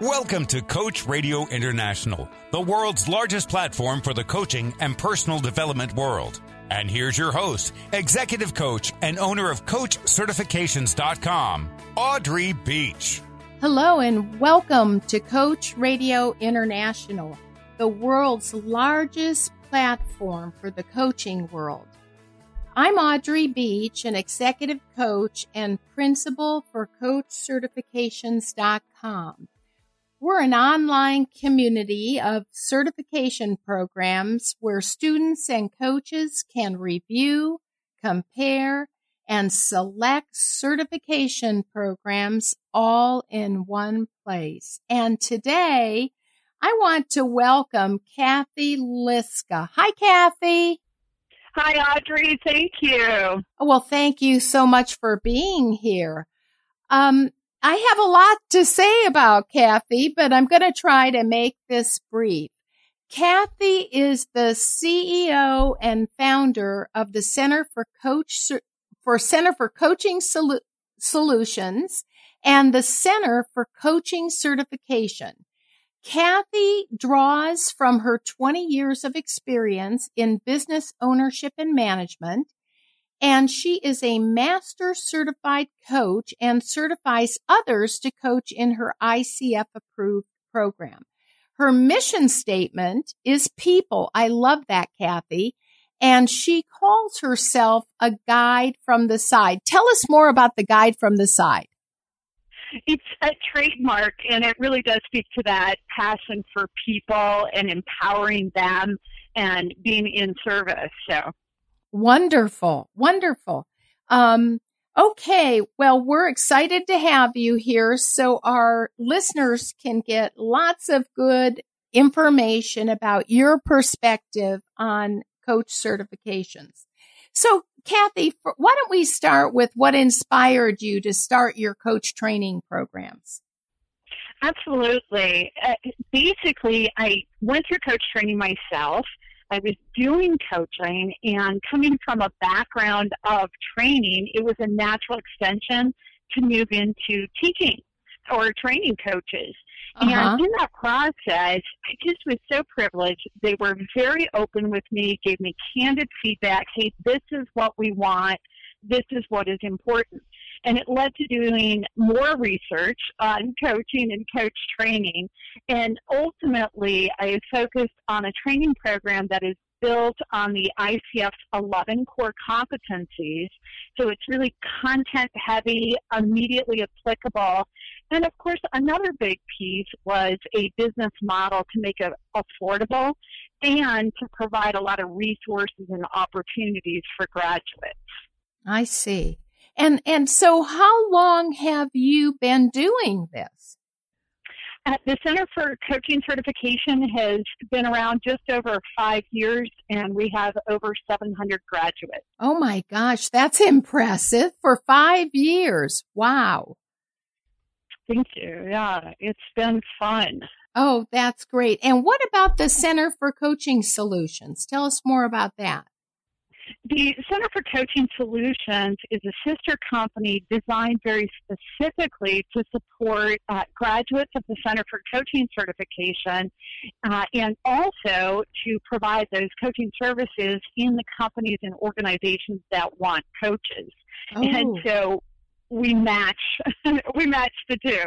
Welcome to Coach Radio International, the world's largest platform for the coaching and personal development world. And here's your host, executive coach and owner of CoachCertifications.com, Audrey Beach. Hello, and welcome to Coach Radio International, the world's largest platform for the coaching world. I'm Audrey Beach, an executive coach and principal for CoachCertifications.com. We're an online community of certification programs where students and coaches can review, compare, and select certification programs all in one place. And today I want to welcome Kathy Liska. Hi, Kathy. Hi, Audrey. Thank you. Well, thank you so much for being here. Um, I have a lot to say about Kathy, but I'm going to try to make this brief. Kathy is the CEO and founder of the Center for Coach for Center for Coaching Sol- Solutions and the Center for Coaching Certification. Kathy draws from her 20 years of experience in business ownership and management and she is a master certified coach and certifies others to coach in her ICF approved program. Her mission statement is people. I love that, Kathy. And she calls herself a guide from the side. Tell us more about the guide from the side. It's a trademark, and it really does speak to that passion for people and empowering them and being in service. So Wonderful. Wonderful. Um, okay. Well, we're excited to have you here so our listeners can get lots of good information about your perspective on coach certifications. So, Kathy, why don't we start with what inspired you to start your coach training programs? Absolutely. Uh, basically, I went through coach training myself I was doing coaching and coming from a background of training, it was a natural extension to move into teaching or training coaches. Uh-huh. And in that process, I just was so privileged. They were very open with me, gave me candid feedback. Hey, this is what we want. This is what is important. And it led to doing more research on coaching and coach training. And ultimately, I focused on a training program that is built on the ICF's 11 core competencies. So it's really content heavy, immediately applicable. And of course, another big piece was a business model to make it affordable and to provide a lot of resources and opportunities for graduates. I see. And and so how long have you been doing this? At the Center for Coaching Certification has been around just over five years, and we have over 700 graduates. Oh my gosh, that's impressive for five years. Wow. Thank you. Yeah, it's been fun. Oh, that's great. And what about the Center for Coaching Solutions? Tell us more about that. The Center for Coaching Solutions is a sister company designed very specifically to support uh, graduates of the Center for Coaching Certification uh, and also to provide those coaching services in the companies and organizations that want coaches. Oh. And so we match we match the two.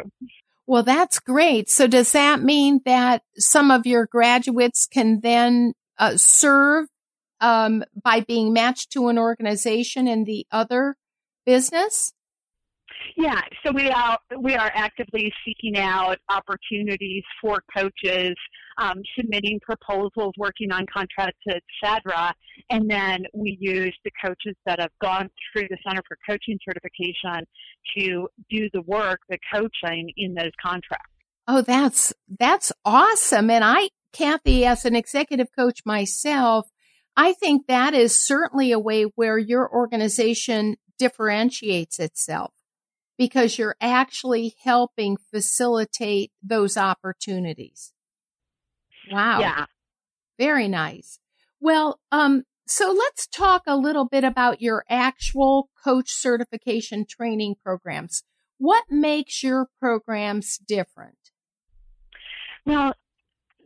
Well, that's great. So does that mean that some of your graduates can then uh, serve um, by being matched to an organization in the other business? Yeah, so we are we are actively seeking out opportunities for coaches, um, submitting proposals, working on contracts, etc. And then we use the coaches that have gone through the Center for Coaching certification to do the work, the coaching in those contracts. Oh, that's that's awesome! And I, Kathy, as an executive coach myself, I think that is certainly a way where your organization differentiates itself because you're actually helping facilitate those opportunities. Wow. Yeah. Very nice. Well, um, so let's talk a little bit about your actual coach certification training programs. What makes your programs different? Well,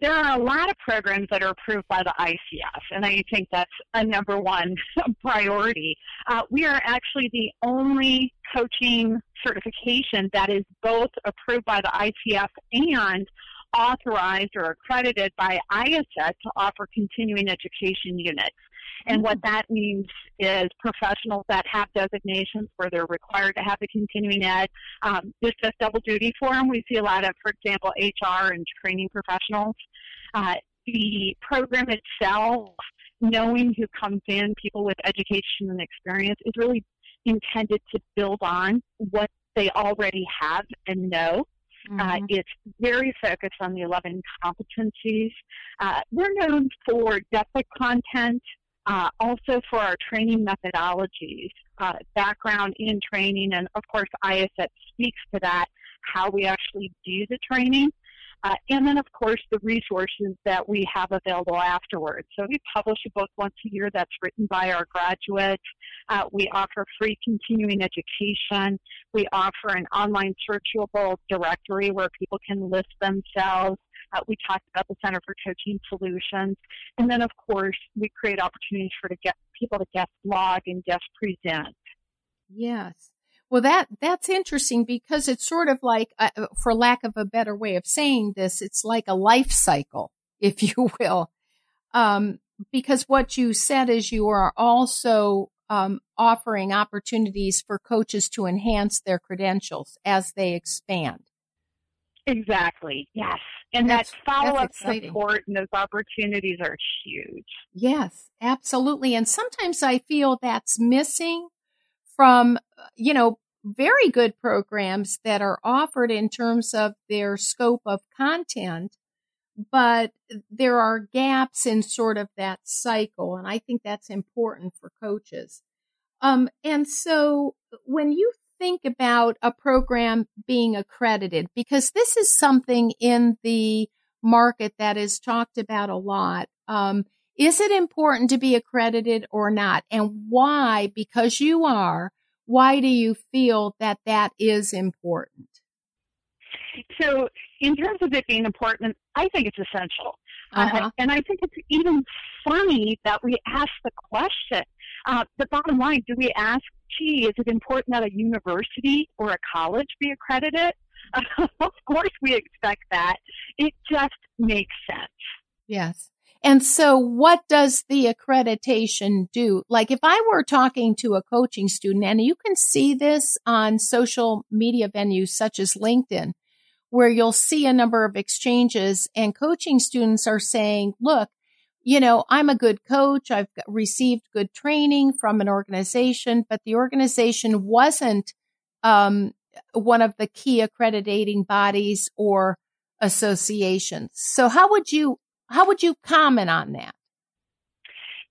there are a lot of programs that are approved by the ICF, and I think that's a number one priority. Uh, we are actually the only coaching certification that is both approved by the ICF and authorized or accredited by IACET to offer continuing education units. And what that means is professionals that have designations where they're required to have the continuing ed. Um, this does double duty for them. We see a lot of, for example, HR and training professionals. Uh, the program itself, knowing who comes in, people with education and experience, is really intended to build on what they already have and know. Uh, mm-hmm. Uh, it's very focused on the 11 competencies. Uh, we're known for depth of content, uh, also for our training methodologies, uh, background in training, and of course, ISF speaks to that, how we actually do the training. Uh, and then, of course, the resources that we have available afterwards. So we publish a book once a year that's written by our graduates. Uh, we offer free continuing education. We offer an online searchable directory where people can list themselves. Uh, we talked about the Center for Coaching Solutions. And then, of course, we create opportunities for to get people to guest blog and guest present. Yes. Well, that that's interesting because it's sort of like, uh, uh for lack of a better way of saying this, it's like a life cycle, if you will. Um, because what you said is you are also um, offering opportunities for coaches to enhance their credentials as they expand. Exactly. Yes. And that's, that follow up support and those opportunities are huge. Yes, absolutely. And sometimes I feel that's missing from, you know, very good programs that are offered in terms of their scope of content, but there are gaps in sort of that cycle. And I think that's important for coaches. Um, and so when you think about a program being accredited, because this is something in the market that is talked about a lot, um, is it important to be accredited or not? And why? Because you are, why do you feel that that is important? So, in terms of it being important, I think it's essential. Uh, uh-huh. Uh, and I think it's even funny that we ask the question. Uh, the bottom line do we ask, gee, is it important that a university or a college be accredited? of course, we expect that. It just makes sense. Yes. And so what does the accreditation do? Like if I were talking to a coaching student and you can see this on social media venues such as LinkedIn, where you'll see a number of exchanges and coaching students are saying, look, you know, I'm a good coach. I've received good training from an organization, but the organization wasn't um, one of the key accrediting bodies or associations. So how would you how would you comment on that?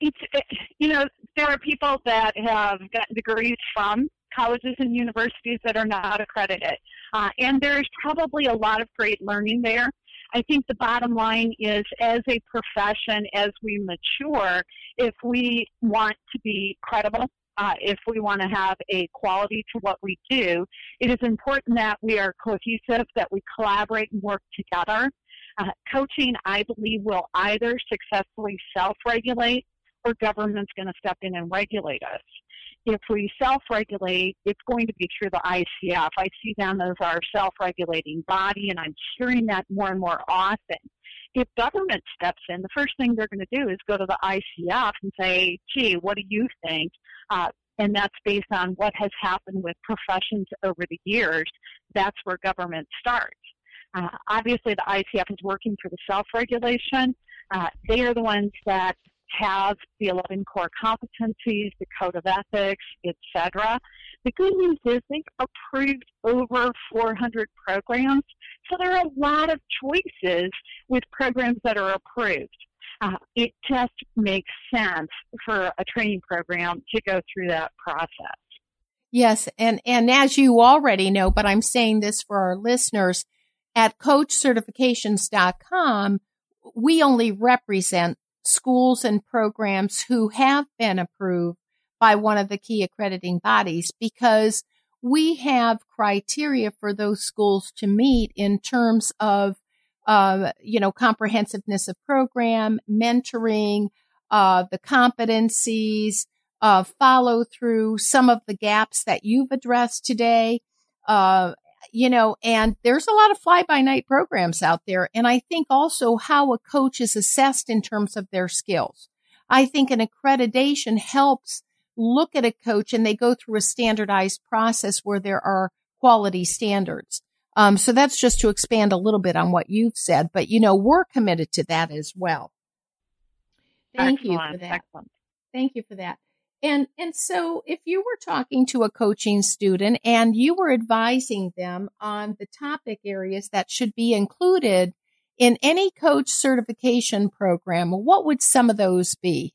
It's, eh, you know, there are people that have gotten degrees from colleges and universities that are not accredited. Uh, and there's probably a lot of great learning there. I think the bottom line is as a profession, as we mature, if we want to be credible, uh, if we want to have a quality to what we do, it is important that we are cohesive, that we collaborate and work together. Uh, coaching, I believe, will either successfully self regulate or government's going to step in and regulate us. If we self regulate, it's going to be through the ICF. I see them as our self regulating body, and I'm hearing that more and more often. If government steps in, the first thing they're going to do is go to the ICF and say, gee, what do you think? Uh, and that's based on what has happened with professions over the years. That's where government starts. Uh, obviously, the ICF is working for the self-regulation. Uh, they are the ones that have the 11 core competencies, the code of ethics, etc. The good news is they've approved over 400 programs, so there are a lot of choices with programs that are approved. Uh, it just makes sense for a training program to go through that process. Yes, and and as you already know, but I'm saying this for our listeners, at coachcertifications.com, we only represent schools and programs who have been approved by one of the key accrediting bodies because we have criteria for those schools to meet in terms of, uh, you know, comprehensiveness of program, mentoring, uh, the competencies, uh, follow through, some of the gaps that you've addressed today. Uh, you know, and there's a lot of fly by night programs out there. And I think also how a coach is assessed in terms of their skills. I think an accreditation helps look at a coach and they go through a standardized process where there are quality standards. Um, so that's just to expand a little bit on what you've said, but you know, we're committed to that as well. Thank Excellent. you for that. Excellent. Thank you for that. And, and so if you were talking to a coaching student and you were advising them on the topic areas that should be included in any coach certification program, what would some of those be?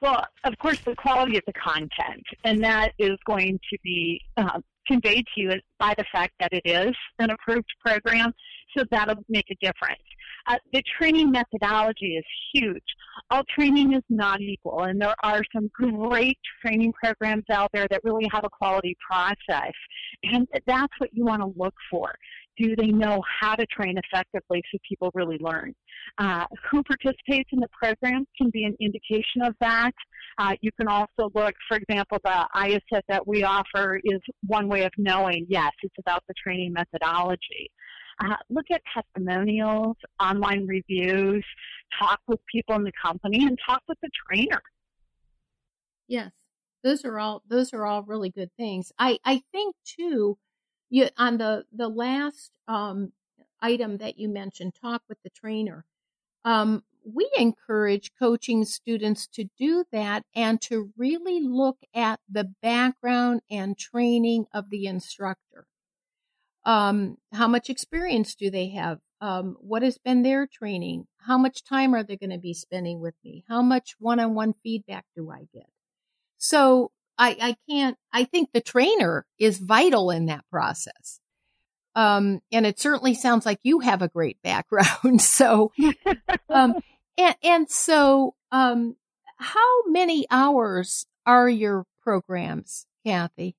Well, of course, the quality of the content, and that is going to be uh, conveyed to you by the fact that it is an approved program, so that'll make a difference. Uh, the training methodology is huge. All training is not equal, and there are some great training programs out there that really have a quality process, and that's what you want to look for do they know how to train effectively so people really learn? Uh, who participates in the program can be an indication of that. Uh, you can also look, for example, the IACET that we offer is one way of knowing, yes, it's about the training methodology. Uh, look at testimonials, online reviews, talk with people in the company, and talk with the trainer. Yes, those are all those are all really good things. I I think too you on the the last um, item that you mentioned, talk with the trainer. Um, we encourage coaching students to do that and to really look at the background and training of the instructor. Um, how much experience do they have? Um, what has been their training? How much time are they going to be spending with me? How much one on one feedback do I get? So I, I can't, I think the trainer is vital in that process. Um, and it certainly sounds like you have a great background. so, um, and, and so, um, how many hours are your programs, Kathy?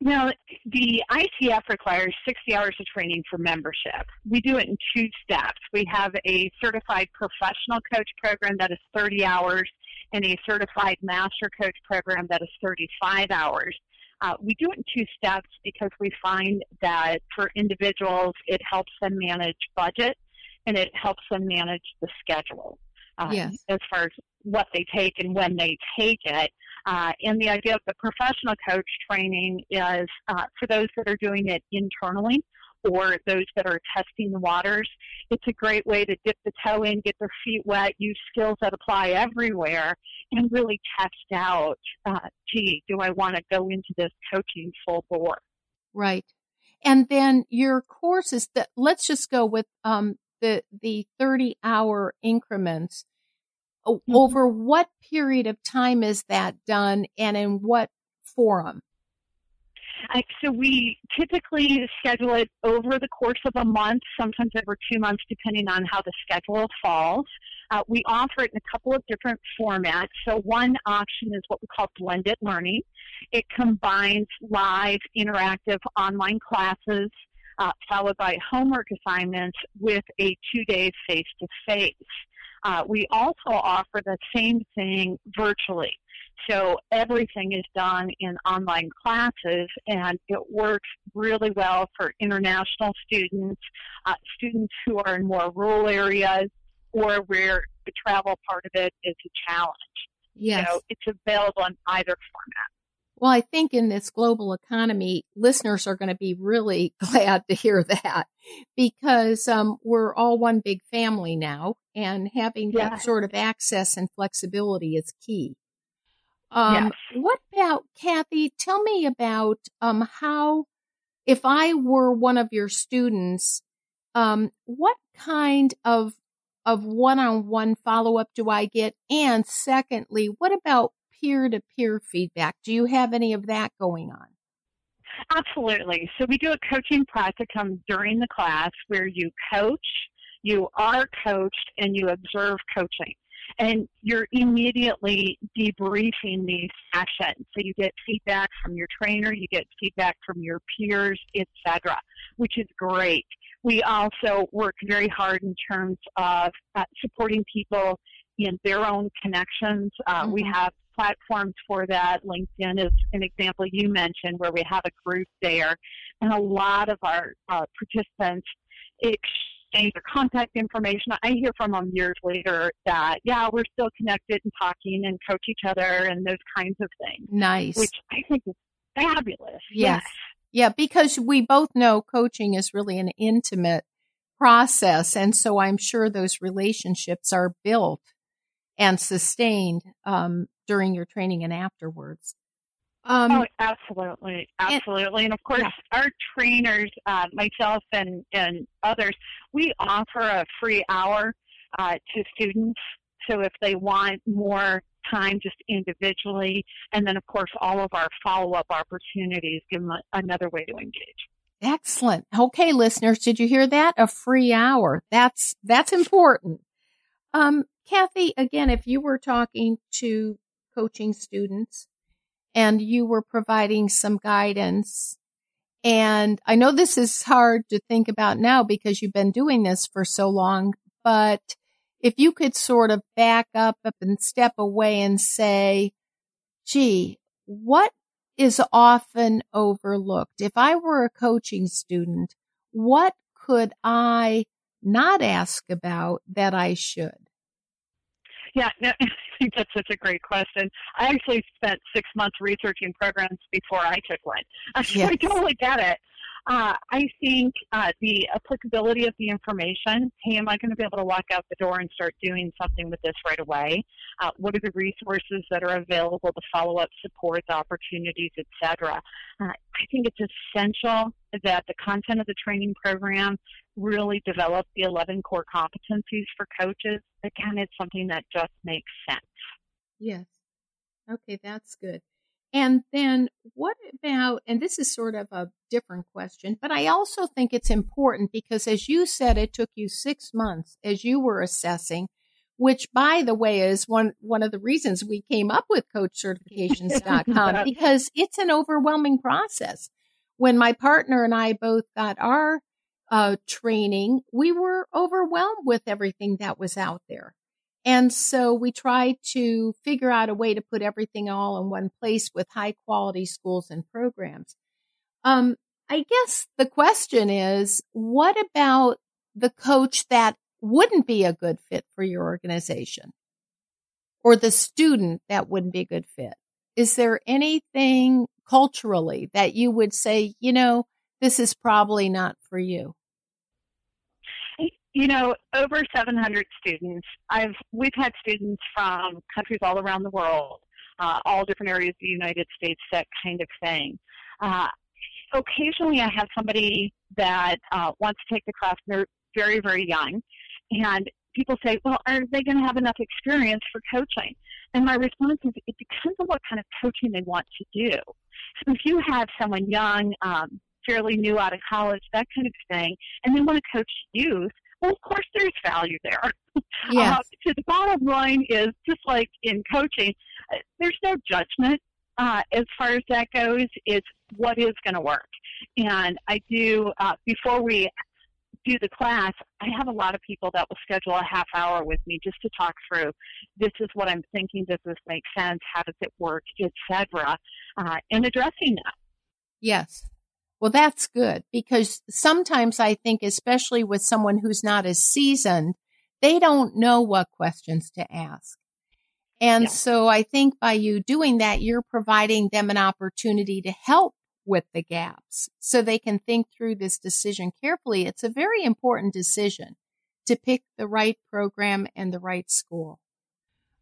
Now, the ICF requires 60 hours of training for membership. We do it in two steps. We have a certified professional coach program that is 30 hours and a certified master coach program that is 35 hours. Uh, we do it in two steps because we find that for individuals, it helps them manage budget and it helps them manage the schedule uh, yes. as far as what they take and when they take it. Uh, and the idea of the professional coach training is uh, for those that are doing it internally or those that are testing the waters. It's a great way to dip the toe in, get their feet wet, use skills that apply everywhere, and really test out, uh, gee, do I want to go into this coaching full bore? Right. And then your courses that let's just go with um, the the 30 hour increments. Mm-hmm. Over what period of time is that done and in what forum? so we typically schedule it over the course of a month, sometimes over two months, depending on how the schedule falls. Uh, we offer it in a couple of different formats. So one option is what we call blended learning. It combines live, interactive online classes uh, followed by homework assignments with a two-day face-to-face. Uh, we also offer the same thing virtually. So everything is done in online classes, and it works really well for international students, uh, students who are in more rural areas, or where the travel part of it is a challenge. Yes. So it's available in either format. Well, I think in this global economy, listeners are going to be really glad to hear that because um, we're all one big family now, and having yeah. that sort of access and flexibility is key. Um, yes. What about Kathy? Tell me about um, how, if I were one of your students, um, what kind of of one-on-one follow-up do I get? And secondly, what about peer-to-peer feedback? Do you have any of that going on? Absolutely. So we do a coaching practicum during the class where you coach, you are coached, and you observe coaching. and you're immediately debriefing these sessions. So you get feedback from your trainer, you get feedback from your peers, etc., which is great. We also work very hard in terms of uh, supporting people in their own connections. Uh, mm-hmm. We have platforms for that. LinkedIn is an example you mentioned where we have a group there, and a lot of our uh, participants exchange their contact information. I hear from them years later that, yeah, we're still connected and talking and coach each other and those kinds of things. Nice. Which I think is fabulous. Yes. yes. Yeah, because we both know coaching is really an intimate process. And so I'm sure those relationships are built and sustained um, during your training and afterwards. Um, oh, absolutely, absolutely, and, and of course, yeah. our trainers, uh, myself and and others, we offer a free hour uh, to students. So if they want more time, just individually, and then of course, all of our follow up opportunities give them another way to engage. Excellent. Okay, listeners, did you hear that? A free hour. That's that's important. Um, Kathy, again, if you were talking to coaching students and you were providing some guidance, and I know this is hard to think about now because you've been doing this for so long, but if you could sort of back up, and step away and say, gee, what is often overlooked? If I were a coaching student, what could I not ask about that I should? Yeah, no, think that's such a great question. I actually spent six months researching programs before I took one. Yes. I totally get it. Uh, I think uh, the applicability of the information. Hey, am I going to be able to walk out the door and start doing something with this right away? Uh, what are the resources that are available, the follow-up support, the opportunities, etc. Uh, I think it's essential that the content of the training program really develop the 11 core competencies for coaches. Again, it's something that just makes sense. Yes. Okay, that's good. And then what about, and this is sort of a different question, but I also think it's important because as you said, it took you six months as you were assessing, which by the way is one, one of the reasons we came up with coachcertifications.com because it's an overwhelming process. When my partner and I both got our uh, training, we were overwhelmed with everything that was out there. And so we try to figure out a way to put everything all in one place with high quality schools and programs. Um, I guess the question is, what about the coach that wouldn't be a good fit for your organization or the student that wouldn't be a good fit? Is there anything culturally that you would say, you know, this is probably not for you? You know, over 700 students. I've we've had students from countries all around the world, uh, all different areas of the United States, that kind of thing. Uh, occasionally, I have somebody that uh, wants to take the class, and they're very, very young, and people say, "Well, are they going to have enough experience for coaching?" And my response is, "It depends on what kind of coaching they want to do. So if you have someone young." Um, fairly new out of college, that kind of thing, and they want to coach youth, well, of course, there's value there. Yes. Uh, so the bottom line is just like in coaching, uh, there's no judgment uh, as far as that goes. It's what is going to work. And I do, uh, before we do the class, I have a lot of people that will schedule a half hour with me just to talk through this is what I'm thinking, does this make sense, how does it work, etc., uh, and addressing that. Yes. Well, that's good because sometimes I think, especially with someone who's not as seasoned, they don't know what questions to ask. And yeah. so I think by you doing that, you're providing them an opportunity to help with the gaps so they can think through this decision carefully. It's a very important decision to pick the right program and the right school.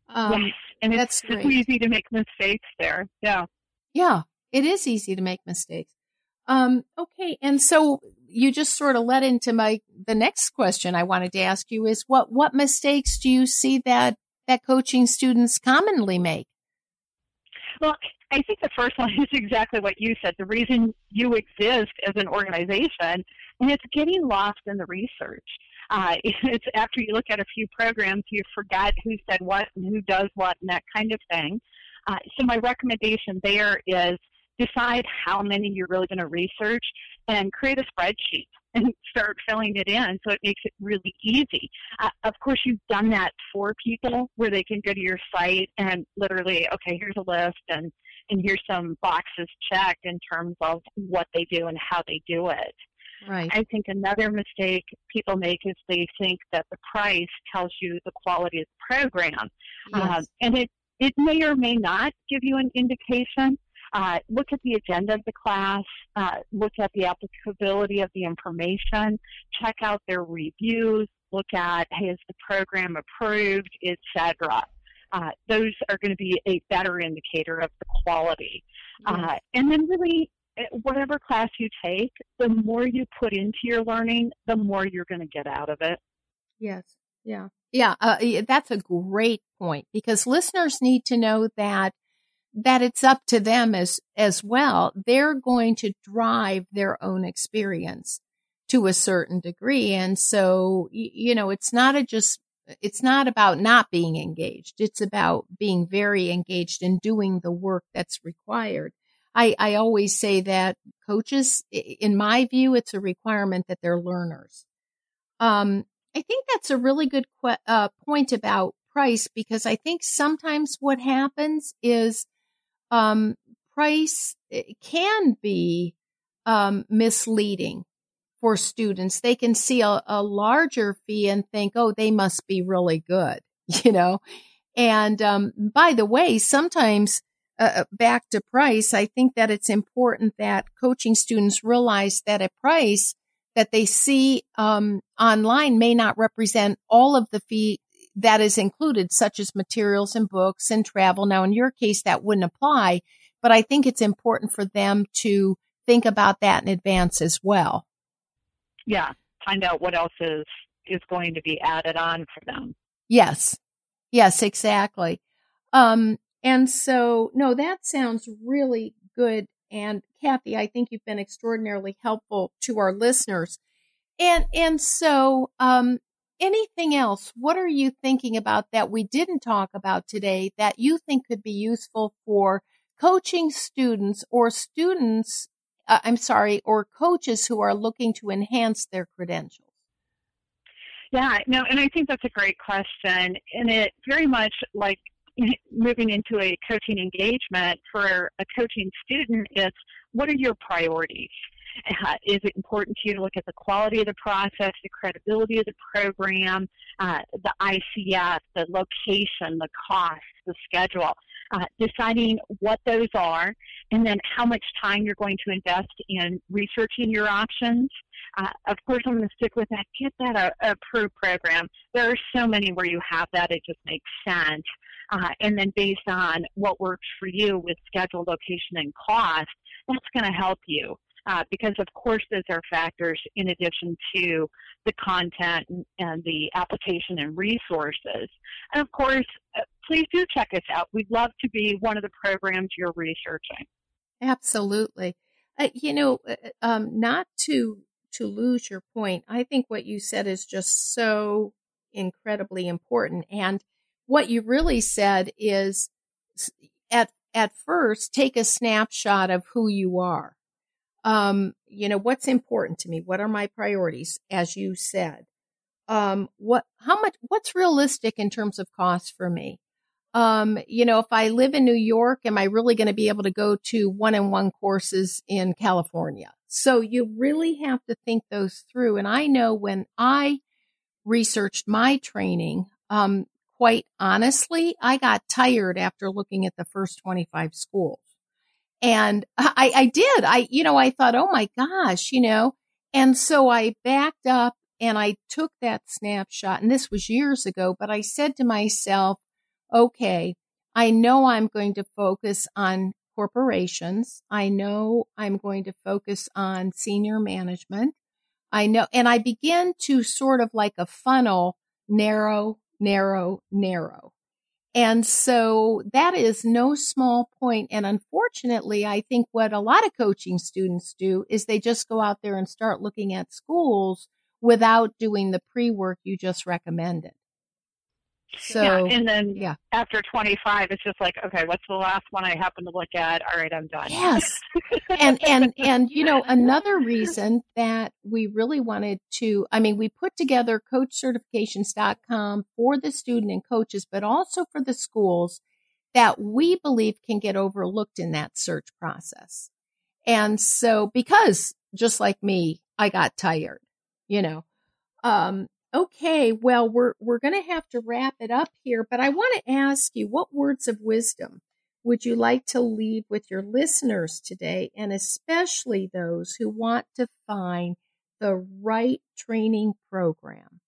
Um, yes, and it's, it's easy to make mistakes there. Yeah. Yeah, it is easy to make mistakes. Um, okay. And so you just sort of led into my, the next question I wanted to ask you is what, what mistakes do you see that, that coaching students commonly make? Well, I think the first one is exactly what you said. The reason you exist as an organization, and it's getting lost in the research. Uh, it's after you look at a few programs, you forget who said what and who does what and that kind of thing. Uh, so my recommendation there is decide how many you're really going to research and create a spreadsheet and start filling it in so it makes it really easy. Uh, of course, you've done that for people where they can go to your site and literally, okay, here's a list and, and here's some boxes checked in terms of what they do and how they do it. Right. I think another mistake people make is they think that the price tells you the quality of the program. Yes. Uh, and it, it may or may not give you an indication, uh, look at the agenda of the class, uh, look at the applicability of the information, check out their reviews, look at, hey, is the program approved, etc. Uh, those are going to be a better indicator of the quality. Uh, and then really, eh, whatever class you take, the more you put into your learning, the more you're going to get out of it. Yes. Yeah. Yeah. Uh, that's a great point because listeners need to know that that it's up to them as as well. They're going to drive their own experience to a certain degree, and so you know it's not a just it's not about not being engaged. It's about being very engaged and doing the work that's required. I, I always say that coaches, in my view, it's a requirement that they're learners. Um, I think that's a really good que- uh, point about price because I think sometimes what happens is um, price can be um, misleading for students. They can see a, a, larger fee and think, oh, they must be really good, you know? And um, by the way, sometimes uh, uh, back to price, I think that it's important that coaching students realize that a price that they see um, online may not represent all of the fee that is included, such as materials and books and travel. Now, in your case, that wouldn't apply, but I think it's important for them to think about that in advance as well. Yeah, find out what else is is going to be added on for them. Yes, yes, exactly. Um, and so, no, that sounds really good. And Kathy, I think you've been extraordinarily helpful to our listeners. And and so, um, anything else? What are you thinking about that we didn't talk about today that you think could be useful for coaching students or students, uh, I'm sorry, or coaches who are looking to enhance their credentials? Yeah, no, and I think that's a great question. And it very much like moving into a coaching engagement for a coaching student is what are your priorities? Uh, is it important to you to look at the quality of the process, the credibility of the program, uh, the ICF, the location, the cost, the schedule? Uh, deciding what those are, and then how much time you're going to invest in researching your options. Uh, of course, I'm going to stick with that. Get that uh, approved program. There are so many where you have that; it just makes sense. Uh, and then based on what works for you with schedule, location, and cost, that's going to help you uh, because of course those are factors in addition to the content and, the application and resources. And of course, uh, please do check us out. We'd love to be one of the programs you're researching. Absolutely. Uh, you know, uh, uh, um, not to to lose your point, I think what you said is just so incredibly important. And what you really said is at at first take a snapshot of who you are um, you know, what's important to me? What are my priorities? As you said, um, what, how much, what's realistic in terms of cost for me? Um, you know, if I live in New York, am I really going to be able to go to one on one courses in California? So you really have to think those through. And I know when I researched my training, um, quite honestly, I got tired after looking at the first 25 schools. And I, I did. I, you know, I thought, oh my gosh, you know, and so I backed up and I took that snapshot. And this was years ago, but I said to myself, okay, I know I'm going to focus on corporations. I know I'm going to focus on senior management. I know, and I began to sort of like a funnel, narrow, narrow, narrow. And so that is no small point. And unfortunately, I think what a lot of coaching students do is they just go out there and start looking at schools without doing the pre work you just recommended. So, yeah, and then yeah. after 25, it's just like, okay, what's the last one I happen to look at? All right, I'm done. Yes. and, and, and, you know, another reason that we really wanted to, I mean, we put together coachcertifications.com for the student and coaches, but also for the schools that we believe can get overlooked in that search process. And so, because just like me, I got tired, you know, um, Okay, well, we're we're going to have to wrap it up here, but I want to ask you what words of wisdom would you like to leave with your listeners today and especially those who want to find the right training program?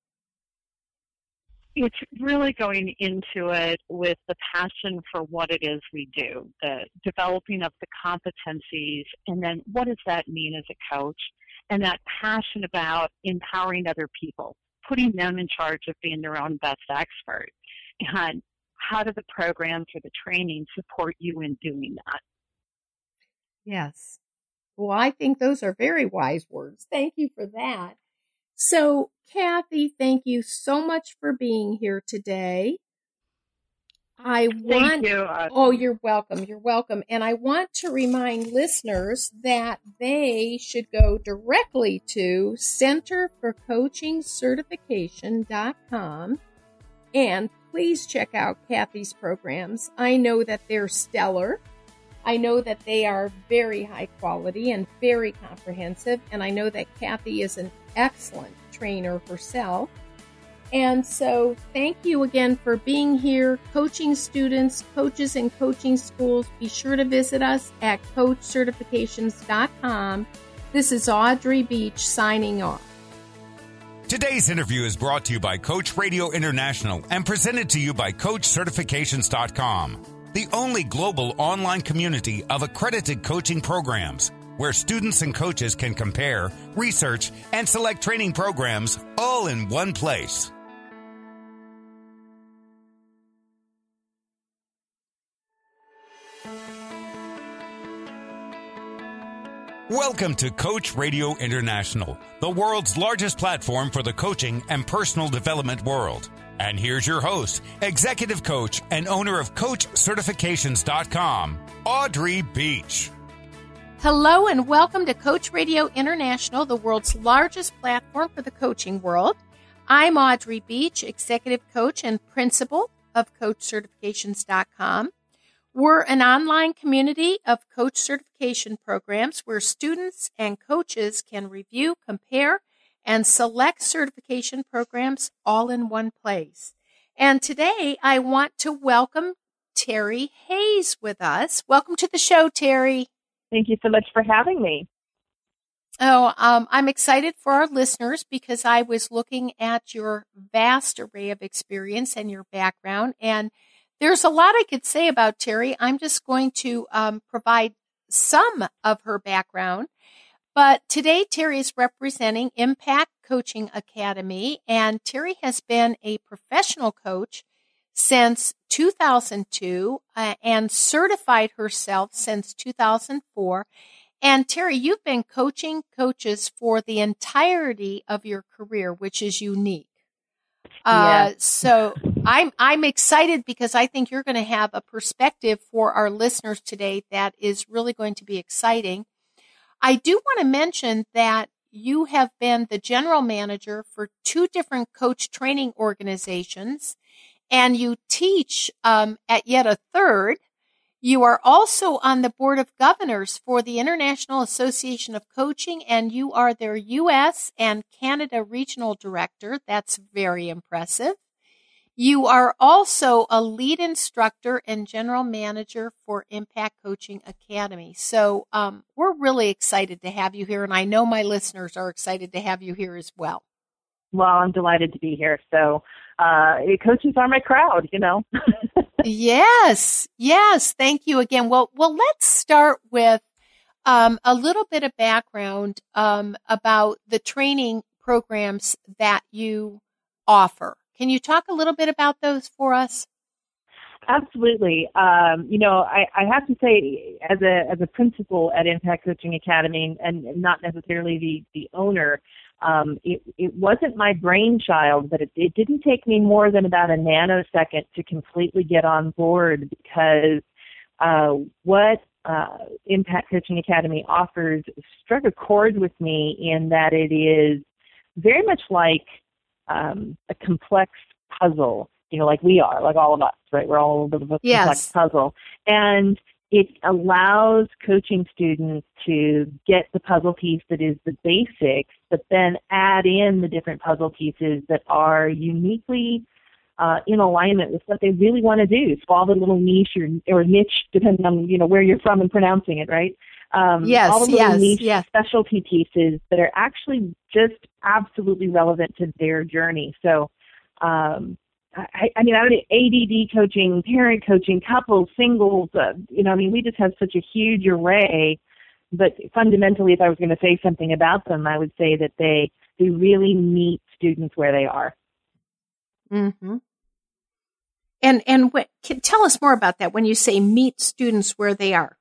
It's really going into it with the passion for what it is we do, the developing of the competencies, and then what does that mean as a coach? And that passion about empowering other people putting them in charge of being their own best expert. And how do the programs or the training support you in doing that? Yes. Well, I think those are very wise words. Thank you for that. So, Kathy, thank you so much for being here today. I want. Thank you. Uh, oh, you're welcome. You're welcome. And I want to remind listeners that they should go directly to centerforcoachingcertification.com and please check out Kathy's programs. I know that they're stellar. I know that they are very high quality and very comprehensive. And I know that Kathy is an excellent trainer herself. And so, thank you again for being here. Coaching students, coaches, and coaching schools, be sure to visit us at coachcertifications.com. This is Audrey Beach signing off. Today's interview is brought to you by Coach Radio International and presented to you by CoachCertifications.com, the only global online community of accredited coaching programs where students and coaches can compare, research, and select training programs all in one place. Welcome to Coach Radio International, the world's largest platform for the coaching and personal development world. And here's your host, executive coach and owner of CoachCertifications.com, Audrey Beach. Hello and welcome to Coach Radio International, the world's largest platform for the coaching world. I'm Audrey Beach, executive coach and principal of CoachCertifications.com. We're an online community of coach certification programs where students and coaches can review, compare, and select certification programs all in one place. And today I want to welcome Terry Hayes with us. Welcome to the show, Terry. Thank you so much for having me. Oh, um, I'm excited for our listeners because I was looking at your vast array of experience and your background and there's a lot I could say about Terry. I'm just going to um, provide some of her background. But today, Terry is representing Impact Coaching Academy, and Terry has been a professional coach since 2002 uh, and certified herself since 2004. And Terry, you've been coaching coaches for the entirety of your career, which is unique. Uh, so I'm I'm excited because I think you're going to have a perspective for our listeners today that is really going to be exciting. I do want to mention that you have been the general manager for two different coach training organizations, and you teach um, at yet a third. You are also on the board of governors for the International Association of Coaching, and you are their U.S. and Canada regional director. That's very impressive. You are also a lead instructor and general manager for Impact Coaching Academy. So um, we're really excited to have you here, and I know my listeners are excited to have you here as well. Well, I'm delighted to be here. So, uh, coaches are my crowd, you know. yes, yes. Thank you again. Well, well, let's start with um, a little bit of background um, about the training programs that you offer. Can you talk a little bit about those for us? Absolutely. Um, you know, I, I have to say, as a as a principal at Impact Coaching Academy, and not necessarily the the owner, Um, it, it wasn't my brainchild, but it, it didn't take me more than about a nanosecond to completely get on board because uh, what uh, Impact Coaching Academy offers struck a chord with me in that it is very much like um, a complex puzzle, you know, like we are, like all of us, right? We're all a little bit of a yes. complex puzzle. And it allows coaching students to get the puzzle piece that is the basics, but then add in the different puzzle pieces that are uniquely uh, in alignment with what they really want to do, solve a little niche or, or niche, depending on you know where you're from and pronouncing it, right? Um, yes, all the little yes, niche yes. specialty pieces that are actually just absolutely relevant to their journey. So, um, I, I mean, I would ADD coaching, parent coaching, couples, singles. Uh, you know, I mean, we just have such a huge array. But fundamentally, if I was going to say something about them, I would say that they they really meet students where they are. Mm-hmm. And and what, can, tell us more about that when you say meet students where they are.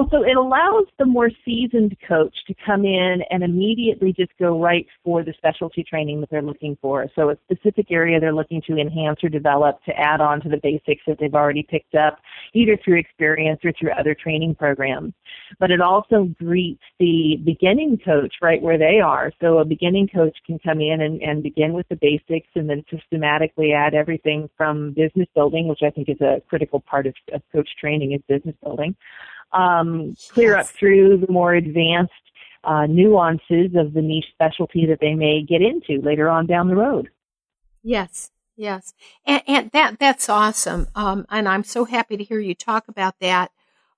Well, so it allows the more seasoned coach to come in and immediately just go right for the specialty training that they're looking for. So a specific area they're looking to enhance or develop to add on to the basics that they've already picked up, either through experience or through other training programs. But it also greets the beginning coach right where they are. So a beginning coach can come in and, and begin with the basics and then systematically add everything from business building, which I think is a critical part of, of coach training is business building um, clear up through the more advanced uh, nuances of the niche specialty that they may get into later on down the road. Yes, yes, and, and that that's awesome. Um, and I'm so happy to hear you talk about that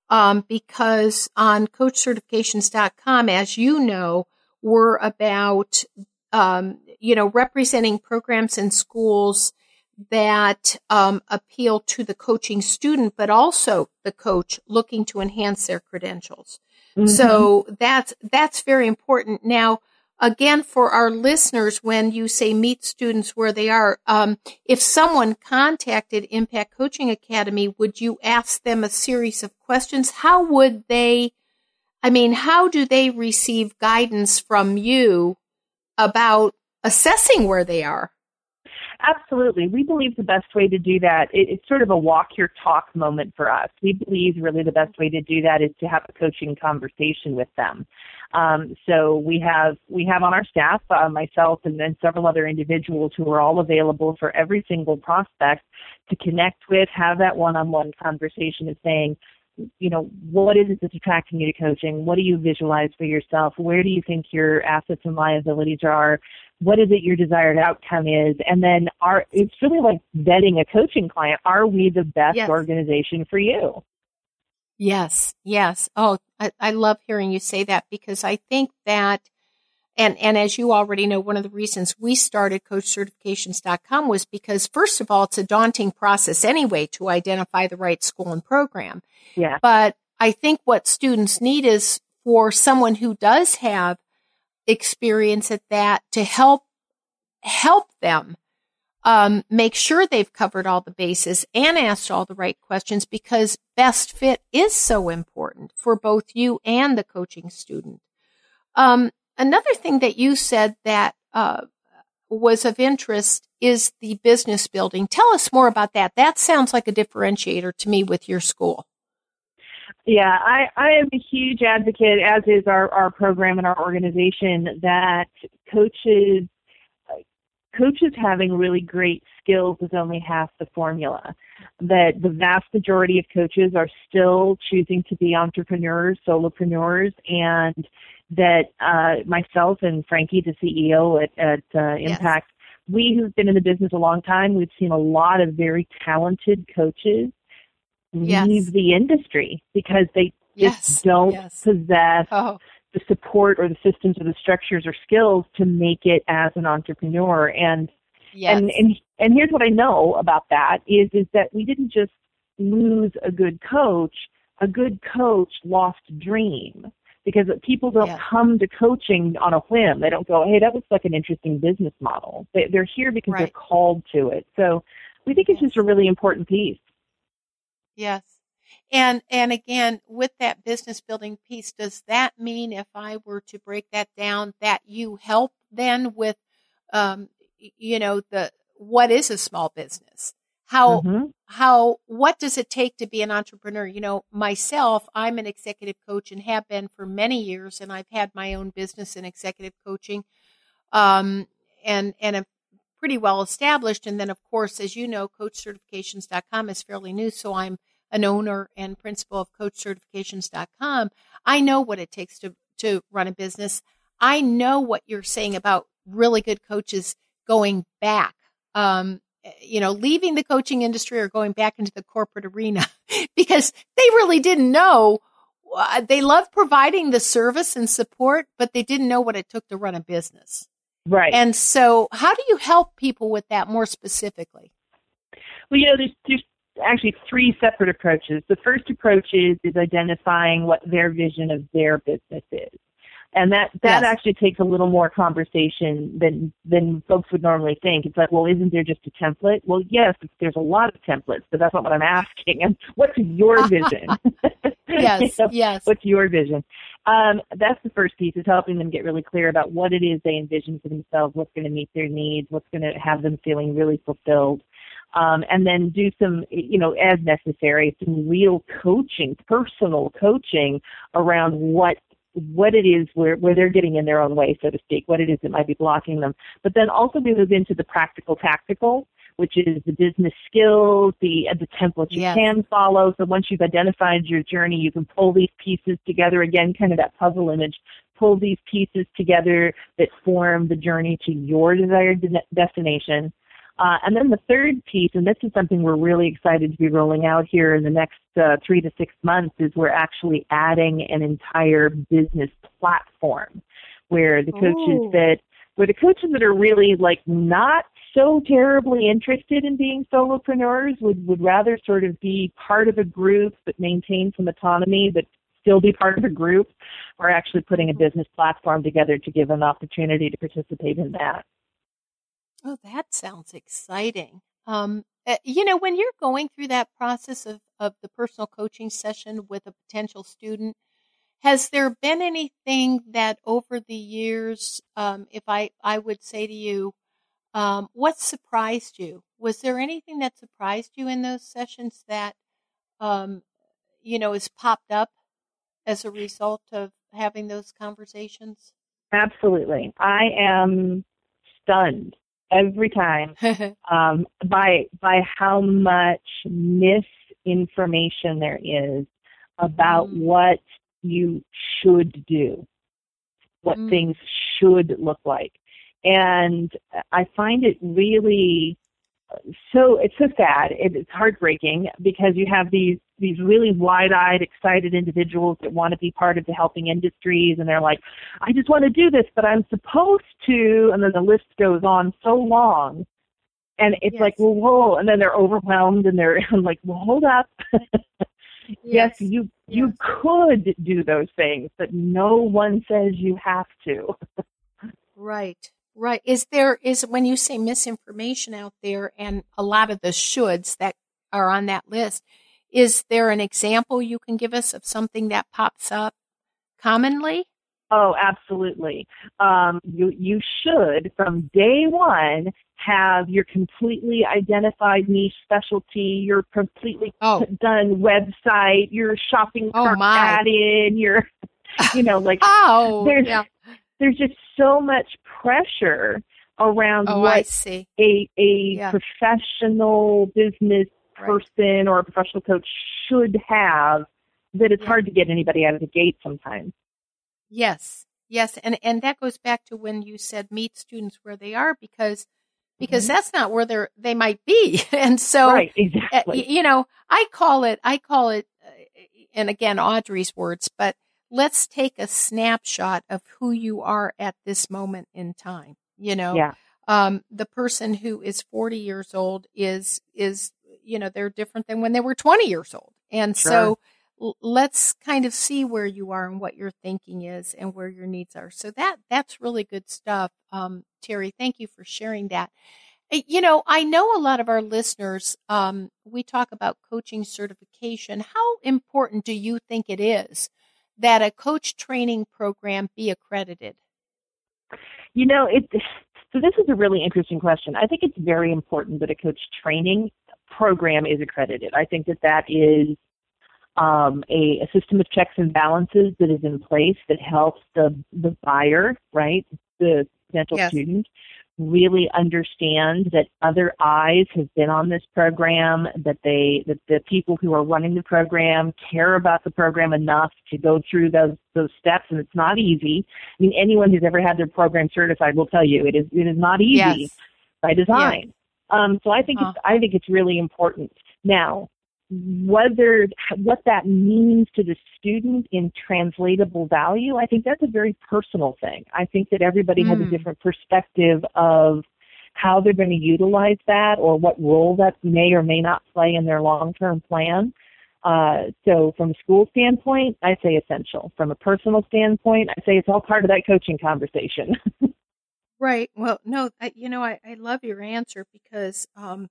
um, because on CoachCertifications.com, as you know, we're about um, you know representing programs and schools that um, appeal to the coaching student, but also the coach looking to enhance their credentials. Mm-hmm. So that's that's very important. Now, again, for our listeners, when you say meet students where they are, um, if someone contacted Impact Coaching Academy, would you ask them a series of questions? How would they? I mean, how do they receive guidance from you about assessing where they are? Absolutely. We believe the best way to do that, it, it's sort of a walk your talk moment for us. We believe really the best way to do that is to have a coaching conversation with them. Um, so we have we have on our staff, uh, myself and then several other individuals who are all available for every single prospect to connect with, have that one-on-one conversation of saying, you know, what is it that's attracting you to coaching? What do you visualize for yourself? Where do you think your assets and liabilities are? What is it your desired outcome is? And then are it's really like vetting a coaching client. Are we the best yes. organization for you? Yes, yes. Oh, I, I love hearing you say that because I think that and and as you already know, one of the reasons we started CoachCertifications.com was because first of all, it's a daunting process anyway to identify the right school and program. Yeah. But I think what students need is for someone who does have experience at that to help help them um, make sure they've covered all the bases and asked all the right questions because best fit is so important for both you and the coaching student. Um, Another thing that you said that uh, was of interest is the business building. Tell us more about that. That sounds like a differentiator to me with your school. Yeah, I, I am a huge advocate, as is our, our program and our organization, that coaches coaches having really great skills is only half the formula. That the vast majority of coaches are still choosing to be entrepreneurs, solopreneurs, and that uh, myself and Frankie, the CEO at, at uh, Impact, yes. we who've been in the business a long time, we've seen a lot of very talented coaches yes. leave the industry because they just yes. don't possess oh. the support or the systems or the structures or skills to make it as an entrepreneur. And and and and here's what I know about that is is that we didn't just lose a good coach. A good coach lost dream because people don't yeah. come to coaching on a whim. They don't go, hey, that looks like an interesting business model. They, are here because right. they're called to it. So we think it's just a really important piece. Yes. And and again, with that business building piece, does that mean if I were to break that down, that you help then with, um, you know, the what is a small business? How mm-hmm. how what does it take to be an entrepreneur? You know, myself, I'm an executive coach and have been for many years, and I've had my own business in executive coaching, um, and and pretty well established. And then, of course, as you know, CoachCertifications.com is fairly new, so I'm an owner and principal of CoachCertifications.com. I know what it takes to to run a business. I know what you're saying about really good coaches going back. Um, you know, leaving the coaching industry or going back into the corporate arena because they really didn't know. Uh, they loved providing the service and support, but they didn't know what it took to run a business. Right. And so, how do you help people with that more specifically? Well, you know, there's, there's actually three separate approaches. The first approach is, is identifying what their vision of their business is. And that, that yes. actually takes a little more conversation than, than folks would normally think. It's like, well, isn't there just a template? Well, yes, there's a lot of templates, but that's not what I'm asking. And what's your vision? yes, you know, yes. What's your vision? Um, that's the first piece is helping them get really clear about what it is they envision for themselves, what's going to meet their needs, what's going to have them feeling really fulfilled. Um, and then do some, you know, as necessary, some real coaching, personal coaching around what what it is where, where they're getting in their own way, so to speak, what it is that might be blocking them. But then also we move into the practical tactical, which is the business skills, the uh, the template you yes. can follow. So once you've identified your journey, you can pull these pieces together again, kind of that puzzle image. Pull these pieces together that form the journey to your desired de- destination. Uh, and then the third piece, and this is something we're really excited to be rolling out here in the next uh, three to six months, is we're actually adding an entire business platform where the coaches Ooh. that where the coaches that are really like not so terribly interested in being solopreneurs would would rather sort of be part of a group but maintain some autonomy but still be part of a group we're actually putting a business platform together to give an opportunity to participate in that Oh, that sounds exciting. Um, uh, you know, when you're going through that process of, of the personal coaching session with a potential student, has there been anything that over the years, um, if I, I would say to you, um, what surprised you? Was there anything that surprised you in those sessions that, um, you know, has popped up as a result of having those conversations? Absolutely. I am stunned every time um, by by how much misinformation there is about mm. what you should do, what mm. things should look like, and I find it really so it's so sad. It's heartbreaking because you have these these really wide-eyed, excited individuals that want to be part of the helping industries, and they're like, "I just want to do this, but I'm supposed to," and then the list goes on so long, and it's yes. like, "Well, whoa!" And then they're overwhelmed, and they're like, "Well, hold up." yes. yes, you you could do those things, but no one says you have to. right. Right. Is there is when you say misinformation out there and a lot of the shoulds that are on that list, is there an example you can give us of something that pops up commonly? Oh, absolutely. Um, you you should from day one have your completely identified niche specialty, your completely oh. done website, your shopping oh, cart oh added, your you know like oh there's yeah there's just so much pressure around oh, what a a yeah. professional business person right. or a professional coach should have that it's yeah. hard to get anybody out of the gate sometimes. Yes. Yes, and and that goes back to when you said meet students where they are because because mm-hmm. that's not where they're they might be. And so Right, exactly. you know, I call it I call it uh, and again Audrey's words, but let's take a snapshot of who you are at this moment in time. You know, yeah. um, the person who is 40 years old is, is, you know, they're different than when they were 20 years old. And sure. so l- let's kind of see where you are and what your thinking is and where your needs are. So that, that's really good stuff. Um, Terry, thank you for sharing that. You know, I know a lot of our listeners, um, we talk about coaching certification. How important do you think it is that a coach training program be accredited? You know, it, so this is a really interesting question. I think it's very important that a coach training program is accredited. I think that that is um, a, a, system of checks and balances that is in place that helps the the buyer, right, the potential yes. student, really understand that other eyes have been on this program, that they that the people who are running the program care about the program enough to go through those those steps and it's not easy. I mean anyone who's ever had their program certified will tell you it is it is not easy yes. by design. Yes. Um, so I think uh-huh. it's I think it's really important. Now, whether what that means to the student in translatable value, I think that's a very personal thing. I think that everybody mm. has a hmm. different perspective of how they're going to utilize that or what role that may or may not play in their long-term plan. Uh, so from a school standpoint, I say essential. From a personal standpoint, I say it's all part of that coaching conversation. right. Well, no, I, you know, I, I love your answer because, um,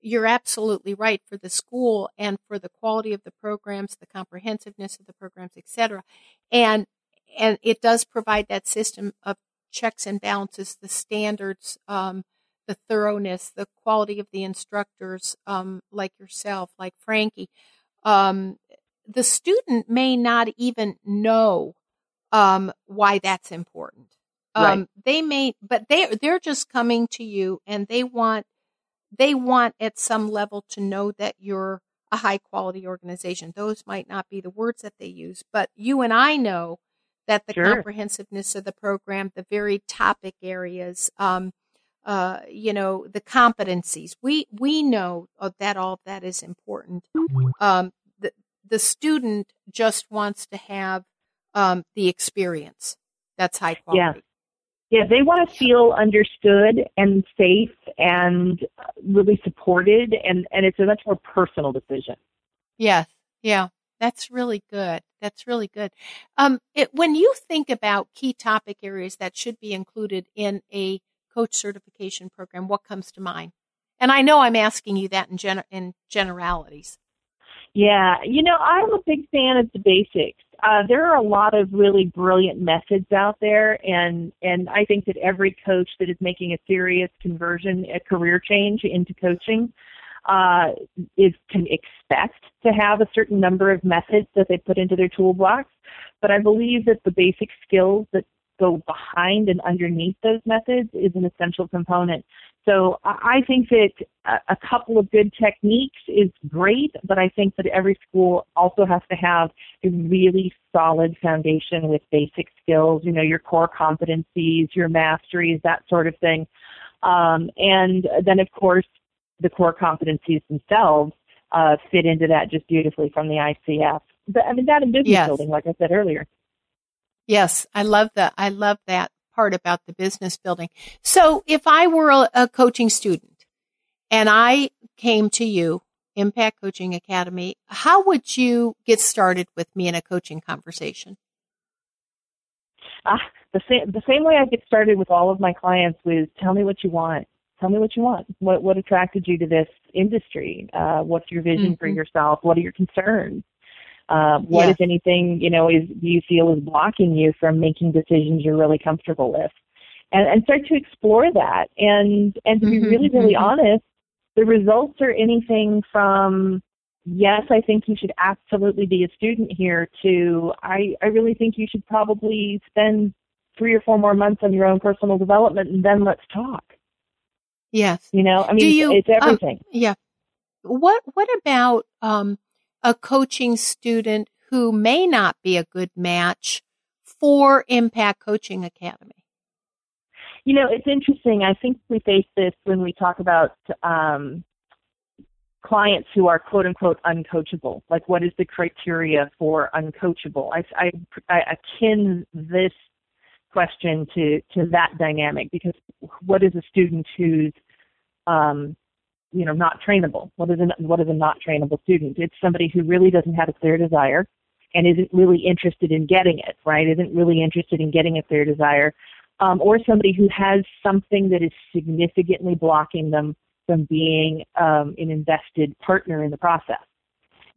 you're absolutely right for the school and for the quality of the programs, the comprehensiveness of the programs, etc. And and it does provide that system of checks and balances, the standards, um, the thoroughness, the quality of the instructors, um, like yourself, like Frankie. Um, the student may not even know um, why that's important. Right. Um, they may, but they they're just coming to you and they want they want at some level to know that you're a high quality organization. Those might not be the words that they use, but you and I know that the sure. comprehensiveness of the program, the very topic areas, um, uh, you know, the competencies, we we know that all of that is important. Um, the the student just wants to have um, the experience that's high quality. Yeah. They want to feel understood and safe and really supported, and, and it's a much more personal decision. Yes, yeah, that's really good. That's really good. Um, it, when you think about key topic areas that should be included in a coach certification program, what comes to mind? And I know I'm asking you that in, gen- in generalities. Yeah, you know, I'm a big fan of the basics uh, there are a lot of really brilliant methods out there, and and I think that every coach that is making a serious conversion, a career change into coaching, uh, is can expect to have a certain number of methods that they put into their toolbox. But I believe that the basic skills that go behind and underneath those methods is an essential component. So I think that a couple of good techniques is great, but I think that every school also has to have a really solid foundation with basic skills, you know, your core competencies, your masteries, that sort of thing. Um, and then, of course, the core competencies themselves uh, fit into that just beautifully from the ICF. But I mean, that in business yes. building, like I said earlier. Yes, I love that. I love that part about the business building. So if I were a, a coaching student and I came to you, Impact Coaching Academy, how would you get started with me in a coaching conversation? Uh, the same the same way I get started with all of my clients was tell me what you want. Tell me what you want. What what attracted you to this industry? Uh, what's your vision mm-hmm. for yourself? What are your concerns? Uh, what, yeah. if anything, you know, is do you feel is blocking you from making decisions you're really comfortable with? And, and start to explore that. And and to be mm-hmm, really, really mm-hmm. honest, the results are anything from yes, I think you should absolutely be a student here to I, I really think you should probably spend three or four more months on your own personal development and then let's talk. Yes. You know, I mean, you, it's um, everything. yeah. What, what about, um, a coaching student who may not be a good match for Impact Coaching Academy? You know, it's interesting. I think we face this when we talk about um, clients who are quote unquote uncoachable. Like, what is the criteria for uncoachable? I, I, I akin this question to to that dynamic because what is a student who's um, you know not trainable. What is a what is a not trainable student? It's somebody who really doesn't have a clear desire and isn't really interested in getting it right? Isn't really interested in getting a clear desire um, or somebody who has something that is significantly blocking them from being um, an invested partner in the process.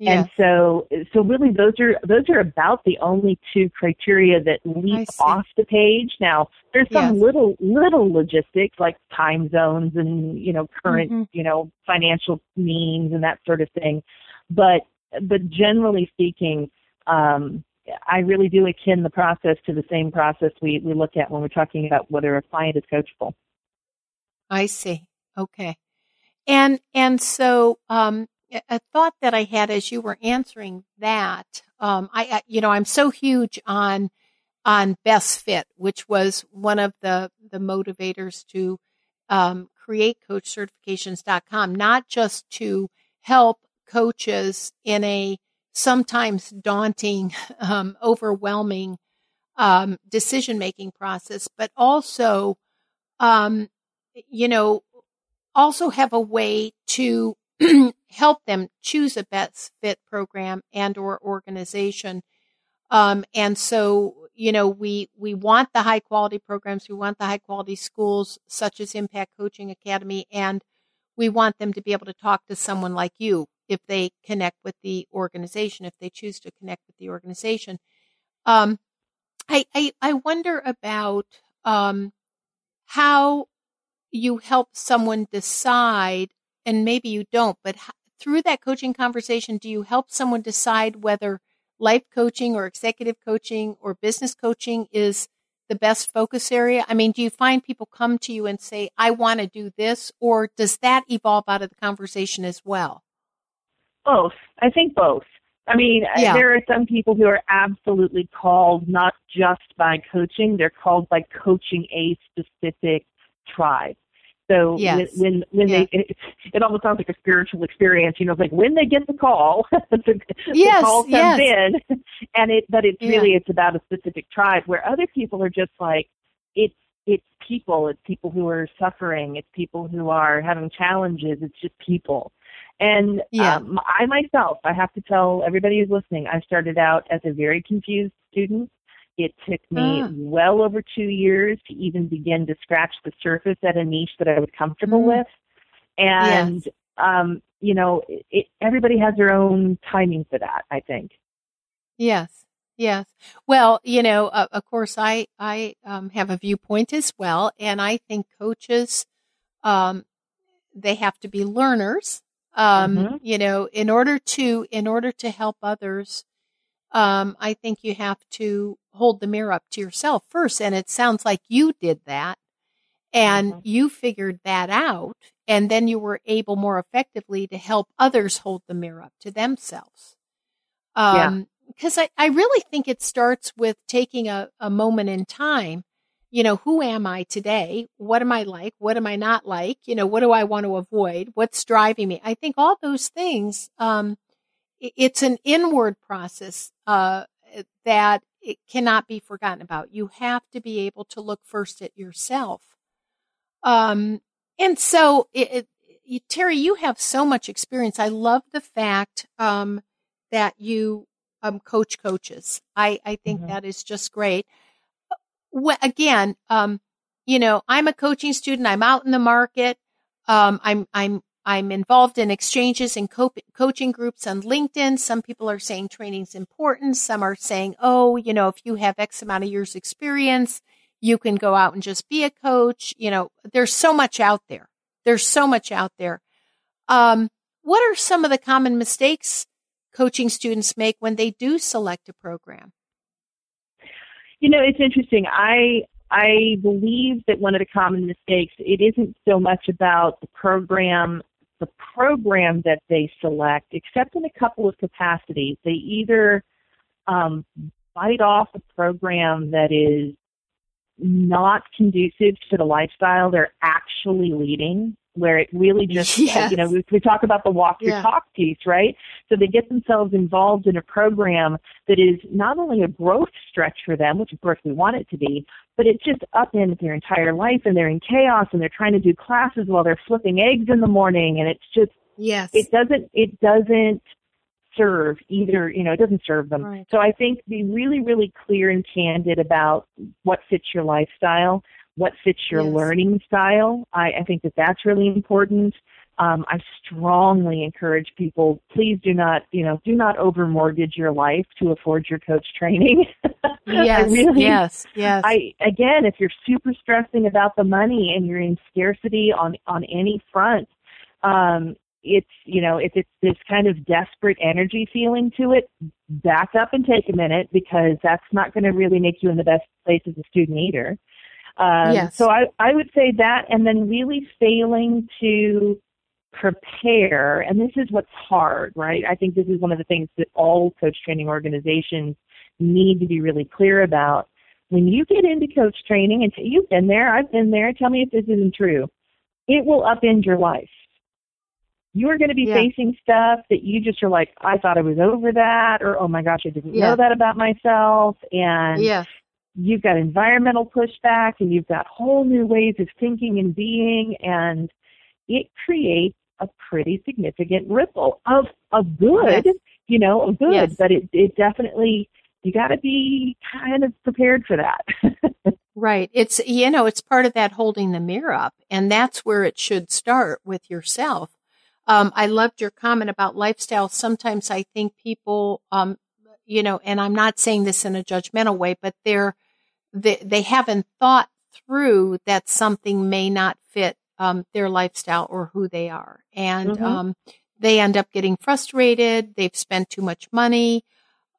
And so, so really, those are those are about the only two criteria that leap off the page. Now, there's some yes. little little logistics like time zones and you know current mm-hmm. you know financial means and that sort of thing, but but generally speaking, um, I really do akin the process to the same process we we look at when we're talking about whether a client is coachable. I see. Okay. And and so um, a thought that I had as you were answering that, um, I, you know, I'm so huge on, on best fit, which was one of the, the motivators to, um, create coachcertifications.com, not just to help coaches in a sometimes daunting, um, overwhelming, um, decision making process, but also, um, you know, also have a way to help them choose a best fit program and or organization. Um, and so, you know, we, we want the high quality programs. We want the high quality schools such as Impact Coaching Academy. And we want them to be able to talk to someone like you if they connect with the organization, if they choose to connect with the organization. Um, I, I, I wonder about, um, how you help someone decide and maybe you don't, but through that coaching conversation, do you help someone decide whether life coaching or executive coaching or business coaching is the best focus area? I mean, do you find people come to you and say, I want to do this, or does that evolve out of the conversation as well? Both. I think both. I mean, uh, yeah. there are some people who are absolutely called not just by coaching, they're called by coaching a specific tribe. So yes. when when, yeah. they it, it, almost sounds like a spiritual experience, you know, it's like when they get the call, the, yes, the call comes yes. in, and it but it's yeah. really it's about a specific tribe. Where other people are just like it's it's people, it's people who are suffering, it's people who are having challenges, it's just people. And yeah. um, I myself, I have to tell everybody who's listening, I started out as a very confused student it took me ah. well over two years to even begin to scratch the surface at a niche that I was comfortable mm. with. And, yes. um, you know, it, it, everybody has their own timing for that, I think. Yes. Yes. Well, you know, uh, of course, I I um, have a viewpoint as well, and I think coaches, um, they have to be learners. Um, mm-hmm. You know, in order to in order to help others, um, I think you have to hold the mirror up to yourself first. And it sounds like you did that and mm-hmm. you figured that out. And then you were able more effectively to help others hold the mirror up to themselves. Um, because I, I really think it starts with taking a, a moment in time. You know, who am I today? What am I like? What am I not like? You know, what do I want to avoid? What's driving me? I think all those things, um, it's an inward process uh, that it cannot be forgotten about. You have to be able to look first at yourself. Um, and so, it, it, Terry, you have so much experience. I love the fact um, that you um, coach coaches. I, I think mm-hmm. that is just great. Well, again, um, you know, I'm a coaching student. I'm out in the market. Um, I'm I'm I'm involved in exchanges and co- coaching groups on LinkedIn. Some people are saying training is important. Some are saying, oh, you know, if you have X amount of years experience, you can go out and just be a coach. You know, there's so much out there. There's so much out there. Um, what are some of the common mistakes coaching students make when they do select a program? You know, it's interesting. I I believe that one of the common mistakes it isn't so much about the program the program that they select, except in a couple of capacities. They either um, bite off a program that is not conducive to the lifestyle they're actually leading, where it really just, yes. you know, we, we talk about the walk your yeah. talk piece, right? So they get themselves involved in a program that is not only a growth stretch for them, which of course we want it to be, but it's just upends their entire life and they're in chaos and they're trying to do classes while they're flipping eggs in the morning and it's just, yes, it doesn't, it doesn't serve either, you know, it doesn't serve them. Right. So I think be really, really clear and candid about what fits your lifestyle, what fits your Yes. learning style. I, I think that that's really important. Um, I strongly encourage people, please do not, you know, do not over mortgage your life to afford your coach training. Yes, really, yes, yes. I again, if you're super stressing about the money and you're in scarcity on on any front, um, it's you know if it's this kind of desperate energy feeling to it, back up and take a minute because that's not going to really make you in the best place as a student either. Um, Yes. So I I would say that, and then really failing to prepare, and this is what's hard, right? I think this is one of the things that all coach training organizations need to be really clear about. When you get into coach training, and you've been there, I've been there, tell me if this isn't true, it will upend your life. You are going to be Yeah. facing stuff that you just are like, I thought I was over that, or oh my gosh, I didn't Yeah. know that about myself. And yes. you've got environmental pushback and you've got whole new ways of thinking and being and it creates a pretty significant ripple of of good Yes. you know of good Yes. but it it definitely you got to be kind of prepared for that Right. It's, you know, it's part of that holding the mirror up. And that's where it should start with yourself. Um, I loved your comment about lifestyle. Sometimes I think people, um, you know, and I'm not saying this in a judgmental way, but they're, they, they haven't thought through that something may not fit, um, their lifestyle or who they are. And, Mhm. um, they end up getting frustrated. They've spent too much money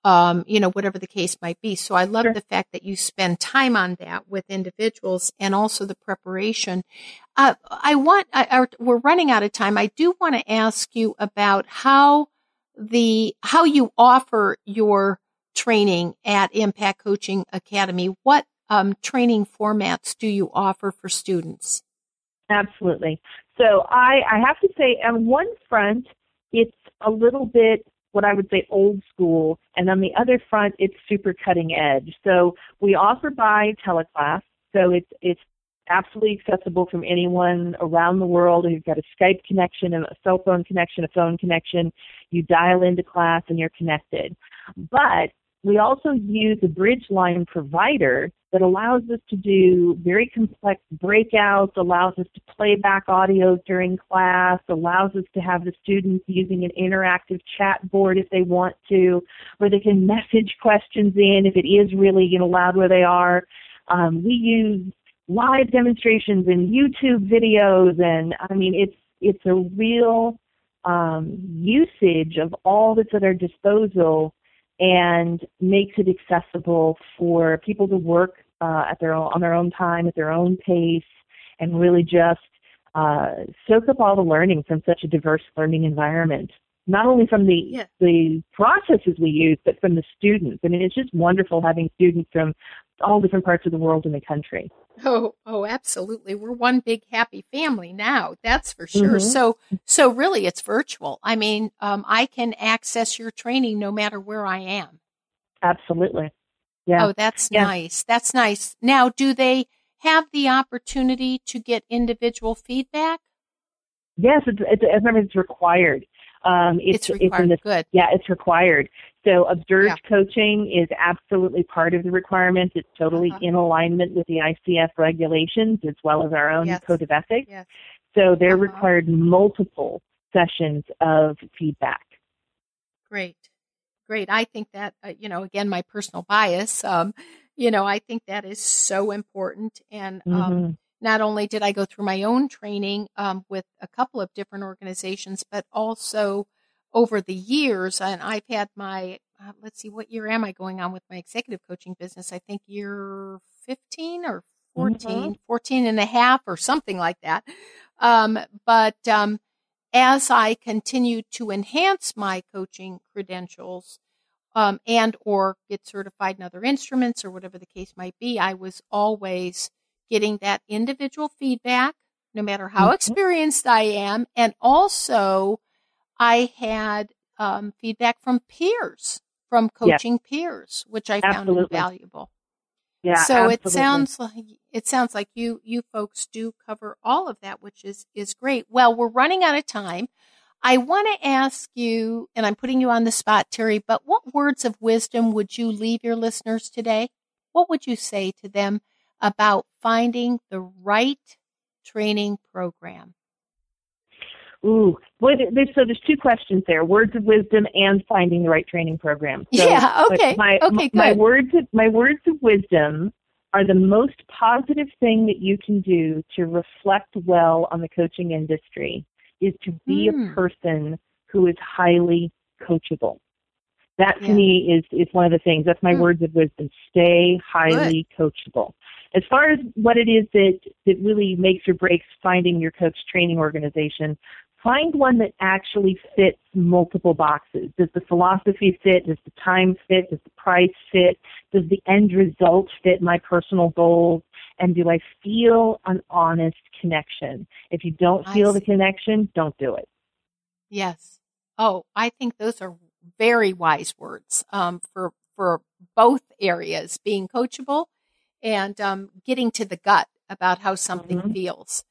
um, you know, whatever the case might be. So I love Sure. the fact that you spend time on that with individuals and also the preparation. Uh, I want, I, I, we're running out of time. I do want to ask you about how the, how you offer your training at Impact Coaching Academy. What um, training formats do you offer for students? Absolutely. So I, I have to say, on one front, it's a little bit what I would say old school, and on the other front, it's super cutting edge. So we offer by teleclass, so it's it's absolutely accessible from anyone around the world. You've got a Skype connection, a cell phone connection, a phone connection. You dial into class and you're connected. But we also use a bridge line provider that allows us to do very complex breakouts, allows us to play back audio during class, allows us to have the students using an interactive chat board if they want to, where they can message questions in if it is really you know loud where they are. Um, we use live demonstrations and YouTube videos, and I mean it's it's a real um, usage of all that's at our disposal and makes it accessible for people to work uh, at their own, on their own time, at their own pace, and really just uh, soak up all the learning from such a diverse learning environment. Not only from the Yeah. the processes we use, but from the students. I mean, it's just wonderful having students from all different parts of the world and the country. Oh, oh, absolutely. We're one big happy family now. That's for sure. Mhm. So, so really it's virtual. I mean, um, I can access your training no matter where I am. Absolutely. Yeah. Oh, that's Yeah. nice. That's nice. Now, do they have the opportunity to get individual feedback? Yes, it's, it's, as I it's required. Um, It's, it's, it's required. in the Good. Yeah, it's required. So observed coaching is absolutely part of the requirement. It's totally Uh-huh. in alignment with the ICF regulations as well as our own Yes. code of ethics. Yes. So they're Uh-huh. required multiple sessions of feedback. Great. Great. I think that, uh, you know, again, my personal bias, um, you know, I think that is so important. And, um, Mhm. not only did I go through my own training um, with a couple of different organizations, but also over the years, and I've had my, uh, let's see, what year am I going on with my executive coaching business? I think year 15 or 14, 14 and a half or something like that. Um, but um, as I continued to enhance my coaching credentials, um, and or get certified in other instruments or whatever the case might be, I was always getting that individual feedback, no matter how Mhm. experienced I am. And also, I had um, feedback from peers, from Yes. coaching peers, which I found Absolutely. invaluable. Yeah, so it sounds like it sounds like you you folks do cover all of that, which is is great. Well, we're running out of time. I want to ask you, and I'm putting you on the spot, Terry, but what words of wisdom would you leave your listeners today? What would you say to them about finding the right training program? Ooh, so there's two questions there: words of wisdom and finding the right training program. So, yeah. Okay. My, okay. Good. My words, of, my words of wisdom are the most positive thing that you can do to reflect well on the coaching industry is to be mm. a hmm. person who is highly coachable. That to yeah. me is is one of the things. That's my mm. words of wisdom. Stay highly Good. coachable. As far as what it is that that really makes or breaks finding your coach training organization, find one that actually fits multiple boxes. Does the philosophy fit? Does the time fit? Does the price fit? Does the end result fit my personal goals? And do I feel an honest connection? If you don't feel the connection, don't do it. Yes. Oh, I think those are very wise words um, for for both areas, being coachable and um, getting to the gut about how something mm-hmm. feels.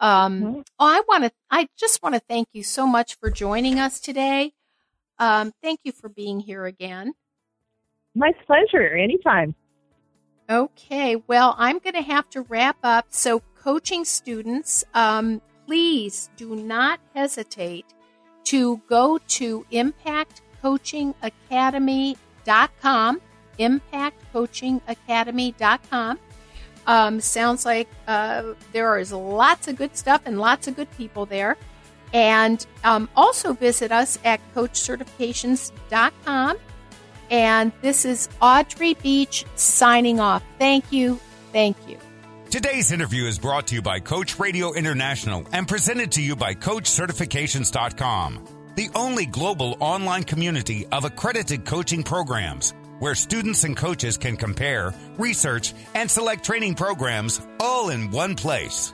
Um, mm-hmm. Oh, I want to. I just want to thank you so much for joining us today. Um, thank you for being here again. My pleasure. Anytime. Okay. Well, I'm going to have to wrap up. So, coaching students, um, please do not hesitate to go to impactcoachingacademy.com. Impactcoachingacademy.com um, sounds like uh, there is lots of good stuff and lots of good people there. And um, also visit us at coachcertifications.com. And this is Audrey Beach signing off. Thank you. Thank you. Today's interview is brought to you by Coach Radio International and presented to you by CoachCertifications.com, the only global online community of accredited coaching programs where students and coaches can compare, research, and select training programs all in one place.